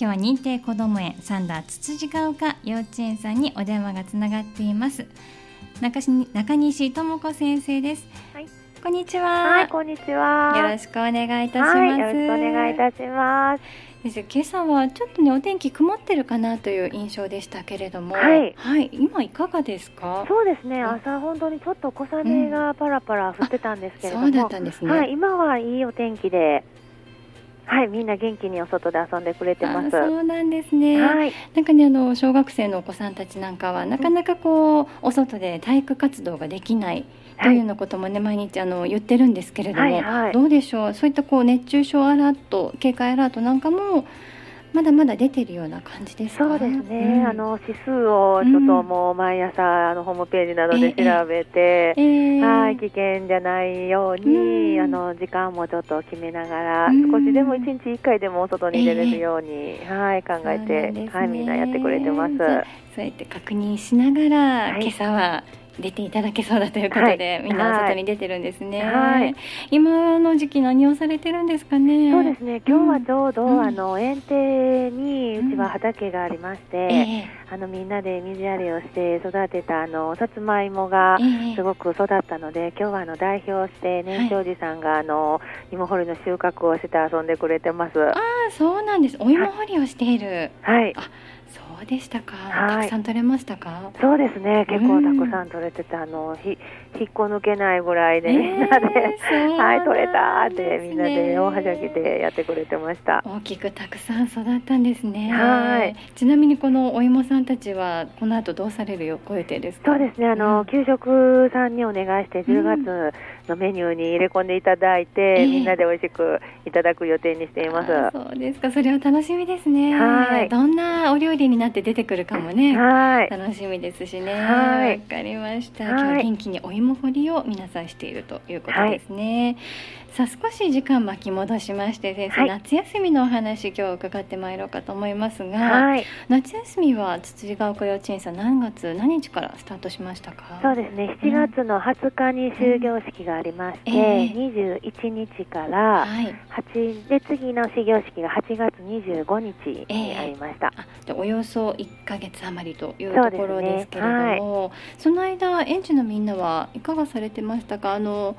今日は認定こども園サンダーつつじが丘幼稚園さんにお電話がつながっています。中中西智子先生です、はい、こんにちは。はいこんにちは。よろしくお願いいたします、はい、よろしくお願いいたします。今朝はちょっとねお天気曇ってるかなという印象でしたけれども、はい、はい、今いかがですか？そうですね、朝本当にちょっと小雨がパラパラ降ってたんですけれども、うん、そうだったんですね。はい、今はいいお天気で、はい、みんな元気にお外で遊んでくれてます。そうなんですね。はい、なんかね、あの小学生のお子さんたちなんかは、なかなかこう、お外で体育活動ができない。というようなこともね、毎日あの言ってるんですけれども、はいはい、どうでしょう？そういったこう熱中症アラート、警戒アラートなんかも。まだまだ出てるような感じですそうですね、うん、あの指数をちょっともう毎朝、あのホームページなどで調べて、えー、はい危険じゃないように、うん、あの時間もちょっと決めながら、うん、少しでも1日1回でも外に出れるように、えー、はい考えて、ね、はいみんなやってくれてます。そうやって確認しながら、はい、今朝は出ていただけそうだということで、はい、みんな外に出てるんですね、はい、今の時期何をされてるんですかね？そうですね。今日はちょうど、うん、あの園庭にうちは畑がありまして、うんえ。ー、あのみんなで水やりをして育てたあのさつまいもがすごく育ったので、えー、今日はあの代表して年長寺さんが、あの芋掘りの収穫をして遊んでくれてます。ああそうなんです。お芋掘りをしている。はいそうでしたか、はい、たくさん取れましたか？そうですね。結構たくさん取れてて、あのひ引っこ抜けないぐらいで、みんなで、はい取れたってみんなで大はしゃぎでやってくれてました。大きくたくさん育ったんですね。はい。ちなみにこのお芋さんたちはこの後どうされる予定ですか？そうですね。あの、うん、給食さんにお願いして10月のメニューに入れ込んでいただいて、えー、みんなで美味しくいただく予定にしています。そうですか。それは楽しみですね。はい。どんなお料理になって出てくるかもね、はい、楽しみですしね。はい、わかりました。今日元気にお芋掘りを皆さんしているということですね。さあ少し時間巻き戻しまして先生、はい、夏休みのお話今日伺ってまいろうかと思いますが、はい、夏休みはつつじが丘幼稚園さん何月何日からスタートしましたか？そうですね。7月の20日に終業式がありまして、うん。えー、21日から8で次の始業式が8月25日にありました、えー、でおよそ1か月余りというところですけれどもそ、ねはい、その間園児のみんなはいかがされてましたか？あの、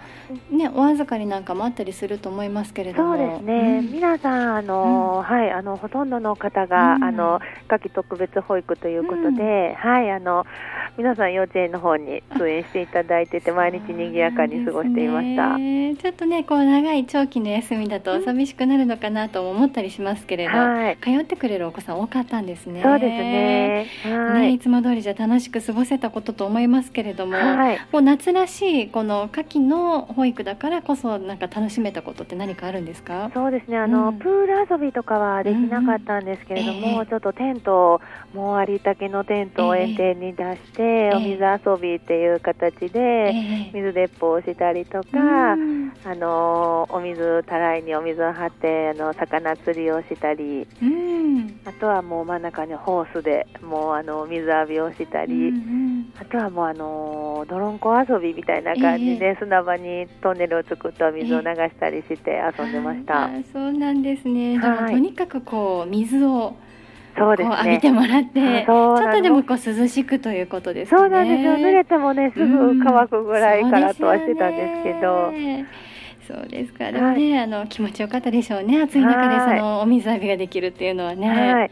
ね、お預かりなんかもあったりすると思いますけれども。そうですね、うん、皆さんあの、うん、はいあのほとんどの方が、うん、あの夏季特別保育ということで、はいあの皆さん幼稚園の方に通園していただいてて毎日賑やかに過ごしていました、ね、ちょっとねこう長い長期の休みだと寂しくなるのかなと思ったりしますけれど、はい、通ってくれるお子さん多かったんですね。そうですね,、はい、ねいつも通りじゃ楽しく過ごせたことと思いますけれども、はい、こう夏らしいこの夏季の保育だからこそなんか楽しめたことって何かあるんですか？そうですね。あの、うん、プール遊びとかはできなかったんですけれども、うんえ。ー、ちょっとテントもうありったけのテントを園庭に出して、えー、お水遊びっていう形で、水鉄砲をしたりとか、あのお水たらいにお水を張ってあの魚釣りをしたり、あとはもう真ん中にホースでもうあの水浴びをしたり、あとはもうあの泥んこ遊びみたいな感じで、砂場にトンネルを作った水を流したりして遊んでました。そうなんですね。はい、とにかくこう水をそうですね、浴びてもらって、ちょっとでもこう涼しくということですね。そうなんですよ。濡れてもね、すぐ乾くぐらいからとはしてたんですけど。そうですか。でもね、はい、あの気持ちよかったでしょうね。暑い中でそのお水浴びができるっていうのはね。はい。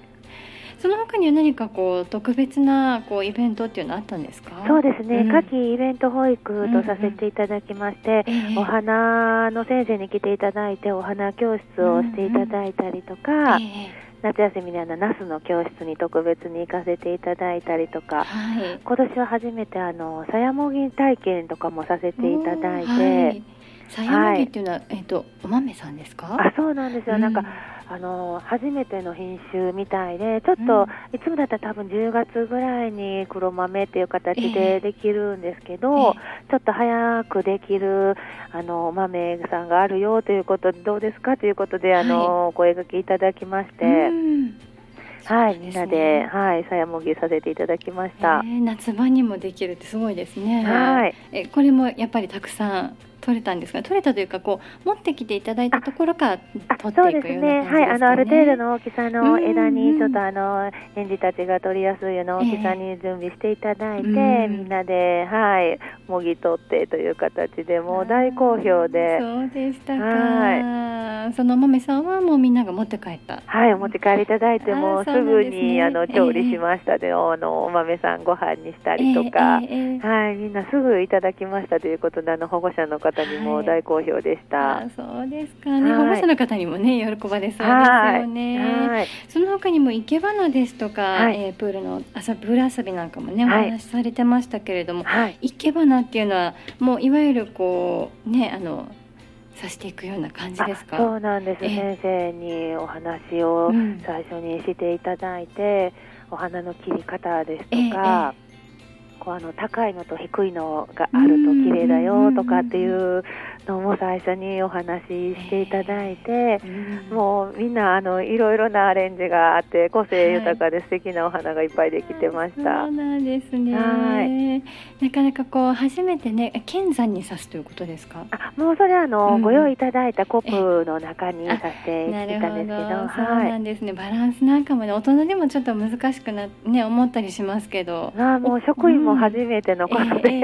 その他には何かこう特別なこうイベントっていうのあったんですか？そうですね。夏季イベント保育とさせていただきまして、うんうん、お花の先生に来ていただいてお花教室をしていただいたりとか。うんうんえー夏休みにあのナスの教室に特別に行かせていただいたりとか、はい、今年は初めてあのさやもぎ体験とかもさせていただいて。さやもぎっていうのは、はい、えっ、とお豆さんですか？あ、そうなんですよ。うん、なんかあの初めての品種みたいでちょっと、うん、いつもだったら多分10月ぐらいに黒豆っていう形でできるんですけど、えー、ちょっと早くできるあの豆さんがあるよということでどうですかということであの、はい、声掛けいただきまして。はい、みんなで、はい、さやもぎさせていただきました。えー、夏場にもできるってすごいですね。はい。え、これもやっぱりたくさん取れたんですか取れたというかこう持ってきていただいたところから取っていくような感じですか、ね、はいあのある程度の大きさの枝にちょっとあの園児たちが取りやすいような大きさに準備していただいて、えー、みんなではいもぎ取ってという形でもう大好評で。そうでしたか、はい、その豆さんはもうみんなが持って帰った。はいお持ち帰りいただいてもすぐに、ね、あの調理しましたで、えー、あのお豆さんご飯にしたりとか、えー、はいみんなすぐいただきましたということであの保護者の方にも大好評でした、はい、そうですかね、保護者の方にもね喜ばれそうですよね、その他にも生け花ですとか、はい、えー、プールの遊プール遊びなんかもねお話しされてましたけれども、生け花っていうのはもういわゆるこうねあのさしていくような感じですか？そうなんです先生にお話を最初にしていただいて、うん、お花の切り方ですとか、えこうあの高いのと低いのがあると綺麗だよとかっていうのも最初にお話ししていただいて、もうみんなあのいろいろなアレンジがあって個性豊かで素敵なお花がいっぱいできてました。はい、そうなんですね。はい。なかなかこう初めてね剣山に刺すということですか？あもうそれあの、うん、ご用意いただいたコップの中にさせていたんですけど、どそうなんですね。バランスなんかもね大人でもちょっと難しくなね思ったりしますけど。あもう職員も初めてのことで、え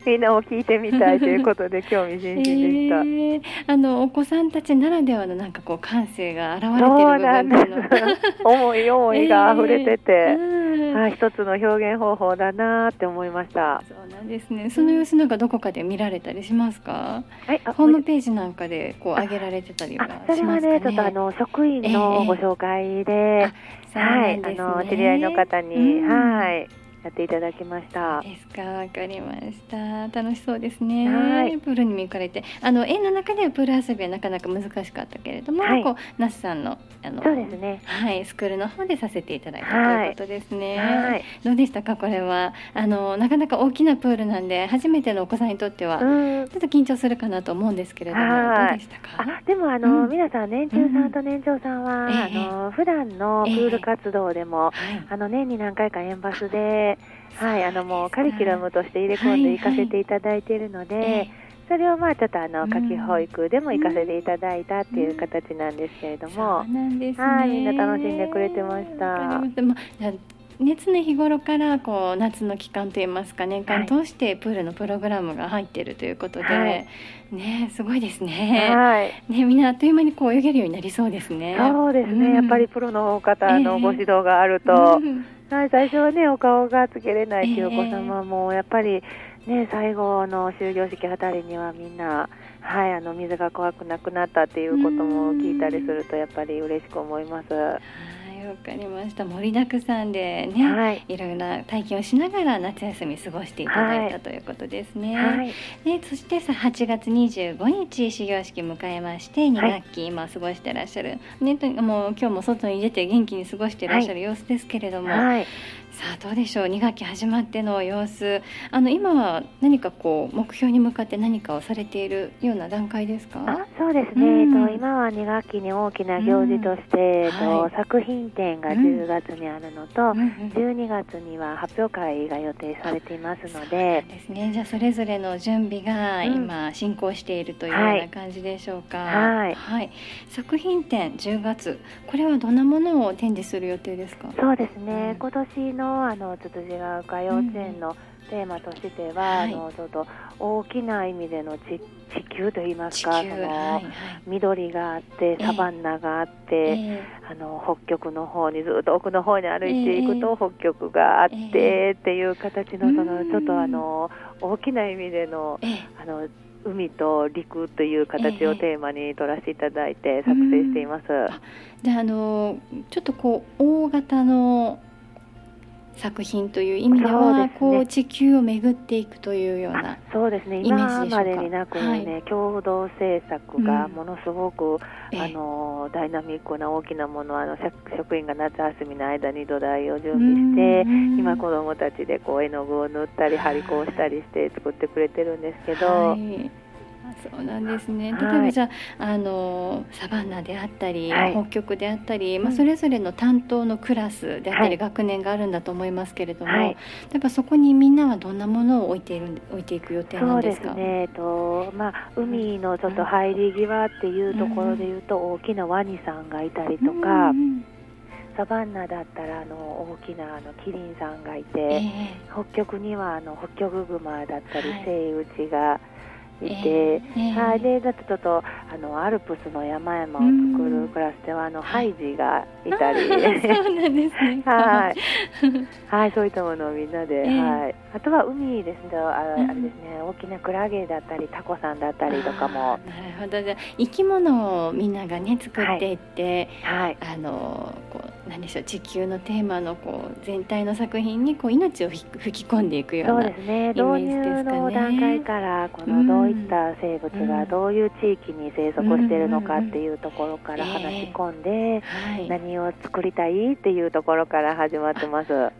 ー、みんなも聞いてみたいということで 興味津々でした。えー、あのお子さんたちならではのなんかこう感性が現れてる部分思い思いが溢れてて、えー、はい、一つの表現方法だなって思いました。そうなんですね。その様子なんかどこかで見られたりしますか？はい、ホームページなんかでこう上げられてたりはしますか、ね、それはね、ちょっとあの職員のご紹介で、はい、あの知り合いの方に、はい。やっていただきました。ですか？わかりました。楽しそうですね。はい。プールにも行かれて。あの園の中ではプール遊びはなかなか難しかったけれども、はい、こう那須さんのあのそうですね。はいスクールの方でさせていただいたということですね、はい、どうでしたか？これは。あのなかなか大きなプールなんで初めてのお子さんにとってはちょっと緊張するかなと思うんですけれどもどうでしたか？あでもあの、うん、皆さん年中さんと年長さんは、うん、あの普段のプール活動でも、えー、あの年に何回か園バスではい、あのもうカリキュラムとして入れ込んで行かせていただいているので、はいはい、それをまあちょっとあの夏季保育でも行かせていただいたっていう形なんですけれども、うんうんね、はい、みんな楽しんでくれてました。ね、常日頃からこう夏の期間といいますか年間通してプールのプログラムが入っているということで、はい、ねすごいですね。はい、ねみんなあっという間にこう泳げるようになりそうですね。そうですね、うん、やっぱりプロの方のご指導があると、えーはい、最初はね、お顔がつけれないというお子様も、やっぱり、ね、最後の終業式あたりにはみんな、はい、あの水が怖くなくなったっていうことも聞いたりすると、やっぱり嬉しく思います。わかりました。盛りだくさんでね、はい、いろいろな体験をしながら夏休み過ごしていただいたということですね。はい、でそしてさ8月25日始業式迎えまして2学期今過ごしてらっしゃる、ね、もう今日も外に出て元気に過ごしていらっしゃる様子ですけれども、はいさあどうでしょう。2学期始まっての様子。あの今は何かこう目標に向かって何かをされているような段階ですか？あそうですね、うん、えっと、今は2学期に大きな行事として、うん、えっと、はい、作品展が10月にあるのと、うん、12月には発表会が予定されていますので。ですね。じゃあそれぞれの準備が今進行しているというような感じでしょうか、はい、はい、作品展10月これはどんなものを展示する予定ですか？そうですね、今年のあのつつじが丘幼稚園のテーマとしては、うん、あのちょっと大きな意味での地地球といいますか、その、はいはい、緑があってサバンナがあって、えー、あの北極の方にずっと奥の方に歩いていくと、北極があって、えー、っていう形のそのちょっとあの大きな意味での、えー、あの海と陸という形をテーマに取らせていただいて作成しています。であのちょっとこう大型の作品という意味では、ね、こう地球を巡っていくというようなそうですね。今までになくね、はい、共同制作がものすごく、うん、あのダイナミックな大きなものあの職員が夏休みの間に土台を準備して、今子どもたちでこう絵の具を塗ったり張り子をしたりして作ってくれてるんですけど。はいそうなんですね。例えばじゃあ、はい、あのサバンナであったり、はい、北極であったり、まあそれぞれの担当のクラスであったり、学年があるんだと思いますけれども、はい、例えばそこにみんなはどんなものを置いている置いていく予定なんですか？そうですね。えっとまあ海のちょっと入り際っていうところでいうと、大きなワニさんがいたりとか。うんうんサバンナだったらあの大きなあのキリンさんがいて、えー、北極にはあの北極熊だったり、セイウチがいて、えー、はい、でだとちょっとあのアルプスの山々を作るクラスではあのハイジがいたり、そうなんですね。はい、はい、そういったものをみんなで、えー、はい。あとは海ですね、ああれですね、大きなクラゲだったりタコさんだったりとかも。なるほど、じゃ生き物をみんながね作っていって、はい、あのこう何でしょう地球のテーマのこう全体の作品にこう命を吹き込んでいくようなそうですね。導入の段階からこのどういった生物がどういう地域に生息しているのかっていうところから話し込んで、何を作りたいっていうところから始まってます。そうなん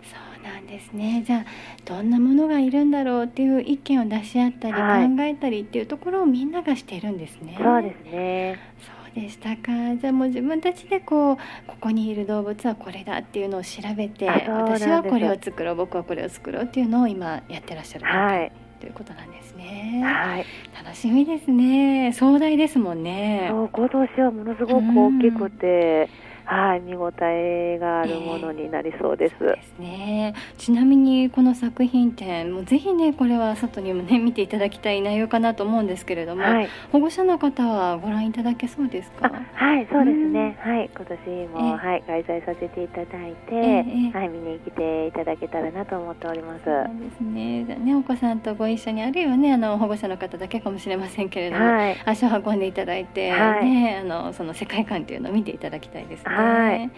ですねじゃあどんなものがいるんだろうっていう意見を出し合ったり、はい、考えたりっていうところをみんながしてるんですね。そうですねそうでしたかじゃあもう自分たちでこうここにいる動物はこれだっていうのを調べて私はこれを作ろう僕はこれを作ろうっていうのを今やってらっしゃる、はい、ということなんですね。はい、楽しみですね。壮大ですもんね。そう今年はものすごく大きくて。うんはい、見応えがあるものになりそうです。えー、ですね。ちなみにこの作品展もぜひねこれは外にもね見ていただきたい内容かなと思うんですけれども、はい、保護者の方はご覧いただけそうですか？はい、そうですね。はい、今年も、はい開催させていただいて、えー、はい見に来ていただけたらなと思っております。そうですね。ねお子さんとご一緒にあるいはねあの保護者の方だけかもしれませんけれども、はい、足を運んでいただいて、はい、ねあのその世界観というのを見ていただきたいですね。はい、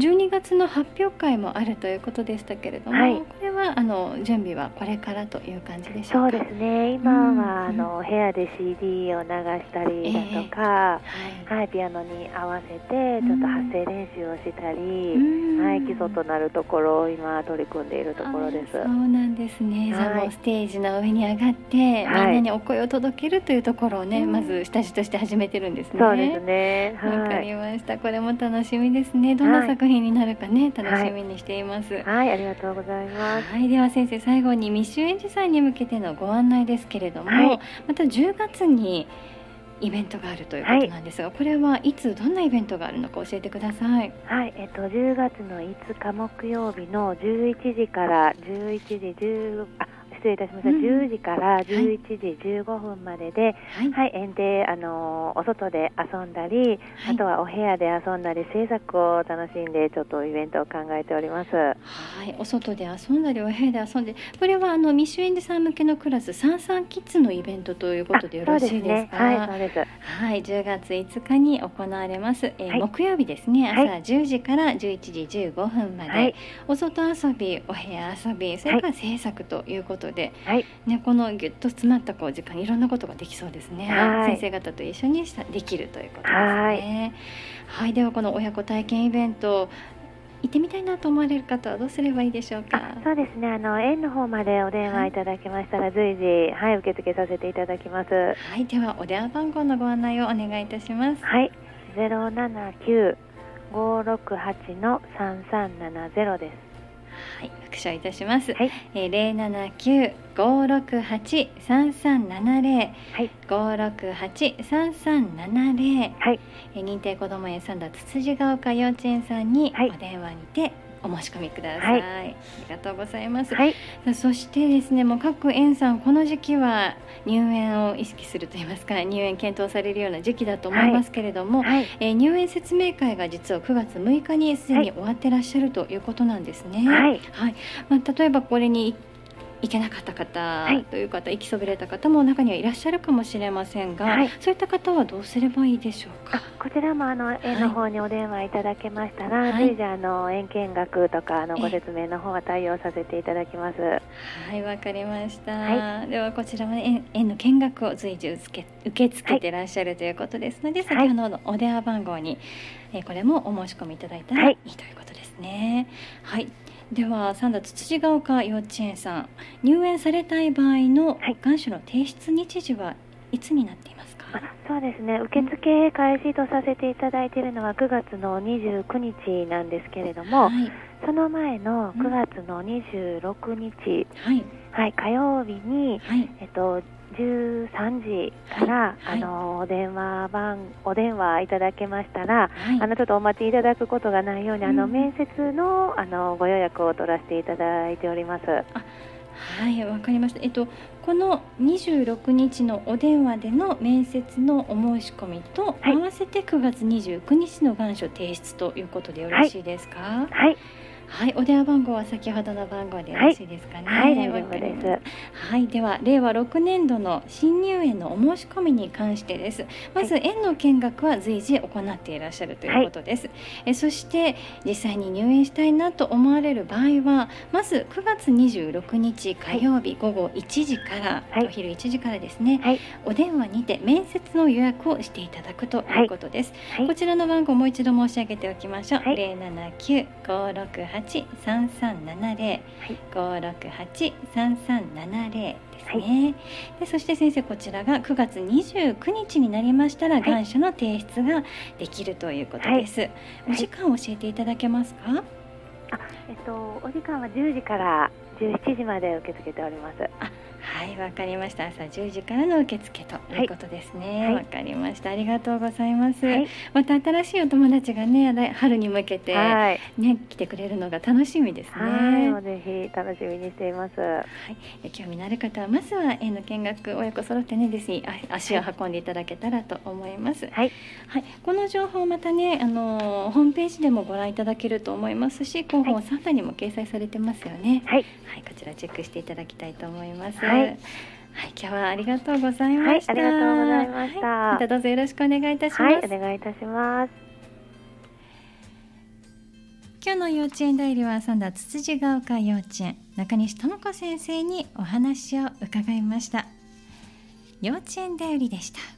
12月の発表会もあるということでしたけれども、はい、これはあの準備はこれからという感じでしょうそうですね。今は、うん、あの部屋で CD を流したりだとか、えー、はい、はい、ピアノに合わせてちょっと発声練習をしたり、うん、はい、基礎となるところを今取り組んでいるところです。そうなんですね、はい、じゃあもうステージの上に上がって、みんなにお声を届けるというところをね、まず下地として始めてるんですね。そうですね。わ、かりました。これも楽しみですね。ねどんな作品になるかね、はい、楽しみにしています、はい、はい、ありがとうございますはいでは先生最後に未就園児さんに向けてのご案内ですけれども、はい、また10月にイベントがあるということなんですが、はい、これはいつどんなイベントがあるのか教えてください。はい、えっと10月の5日木曜日の11時から11時10あ失礼いたしました、うん、10時から11時15分までで、はい、はい、園であのお外で遊んだり、はい、あとはお部屋で遊んだり制作を楽しんでちょっとイベントを考えております。はい、お外で遊んだりお部屋で遊んで、これはあの未就園児さん向けのクラスサンサンキッズのイベントということでよろしいですか？ね、はい、そうです。はい、10月5日に行われます。えー、はい、木曜日ですね、朝10時から11時15分まで、お外遊び、お部屋遊び、それから制作ということことで、はい、ね、このぎゅっと詰まったこう時間いろんなことができそうですね、先生方と一緒にできるということですねはい、ではこの親子体験イベント行ってみたいなと思われる方はどうすればいいでしょうか？そうですね。あの園の方までお電話いただきましたら、はい、随時はい受付させていただきます。はい、ではお電話番号のご案内をお願いいたします。はい、ゼロ七九五六八の三三七ゼロです。はい、復唱いたします。はい、えー、零七九五六八三三七零、はい、五六八三三七零、はい、えー、認定こども園三田つつじが丘幼稚園さんにお電話にてお申し込みください、はい、ありがとうございます、はい、そしてですねもう各園さんこの時期は入園を意識すると言いますか入園検討されるような時期だと思いますけれども、はい、えー、入園説明会が実は9月6日にすでに終わってらっしゃるということなんですね。はい、まあ、例えばこれに行けなかった方という方、はい、行きそびれた方も中にはいらっしゃるかもしれませんが、はい、そういった方はどうすればいいでしょうか？こちらもあの園の方にお電話いただけましたら、はい、随時あの園見学とかあのご説明の方は対応させていただきます。はい、わかりました。はい、ではこちらも園園の見学を随時受け受け付けてらっしゃるということですので、先ほどのお電話番号に、えこれもお申し込みいただいたらいいということですね。はい。では三田つつじが丘幼稚園さん入園されたい場合の願書の提出日時はいいつになっていますか？そうですね。受付開始とさせていただいているのは9月の29日なんですけれども、はい、その前の9月の26日、はい、はい、火曜日に、はい、えっと13時から、はい、あのお電話番お電話いただけましたら、はい、あのちょっとお待ちいただくことがないように、うん、あの面接のあのご予約を取らせていただいております。はいわかりました。えっとこの26日のお電話での面接のお申し込みと、はい、合わせて9月29日の願書提出ということでよろしいですか？はい。はい、お電話番号は先ほどの番号でよろしいですかね。はい、はい。はい、では令和6年度の新入園のお申し込みに関してです。まず、園の見学は随時行っていらっしゃるということです。はい、えそして実際に入園したいなと思われる場合は、まず9月26日火曜日午後1時から、はい、お昼1時からですね、はい、お電話にて面接の予約をしていただくということです。こちらの番号もう一度申し上げておきましょう。零七九五六八八三三七零。五六八三三七零ですね、でそして先生こちらが9月29日になりましたら、願書の提出ができるということです、お時間を教えていただけますか？あえっとお時間は10時から17時まで受け付けておりますはいわかりました朝10時からの受付ということですねわ、はい、かりましたありがとうございます、はい、また新しいお友達がね春に向けてね、はい、来てくれるのが楽しみですねはいぜひ楽しみにしていますはい興味のある方はまずは園の見学親子揃ってねですね足を運んでいただけたらと思いますはい、はい、この情報またねあのホームページでもご覧いただけると思いますし広報サンタにも掲載されてますよねはい、はい、こちらチェックしていただきたいと思いますはいはい、今日はありがとうございました。はい、ありがとうございました、はい、またどうぞよろしくお願いいたします。はい、お願いいたします。今日の幼稚園代理は三田つつじが丘幼稚園中西智子先生にお話を伺いました。幼稚園代理でした。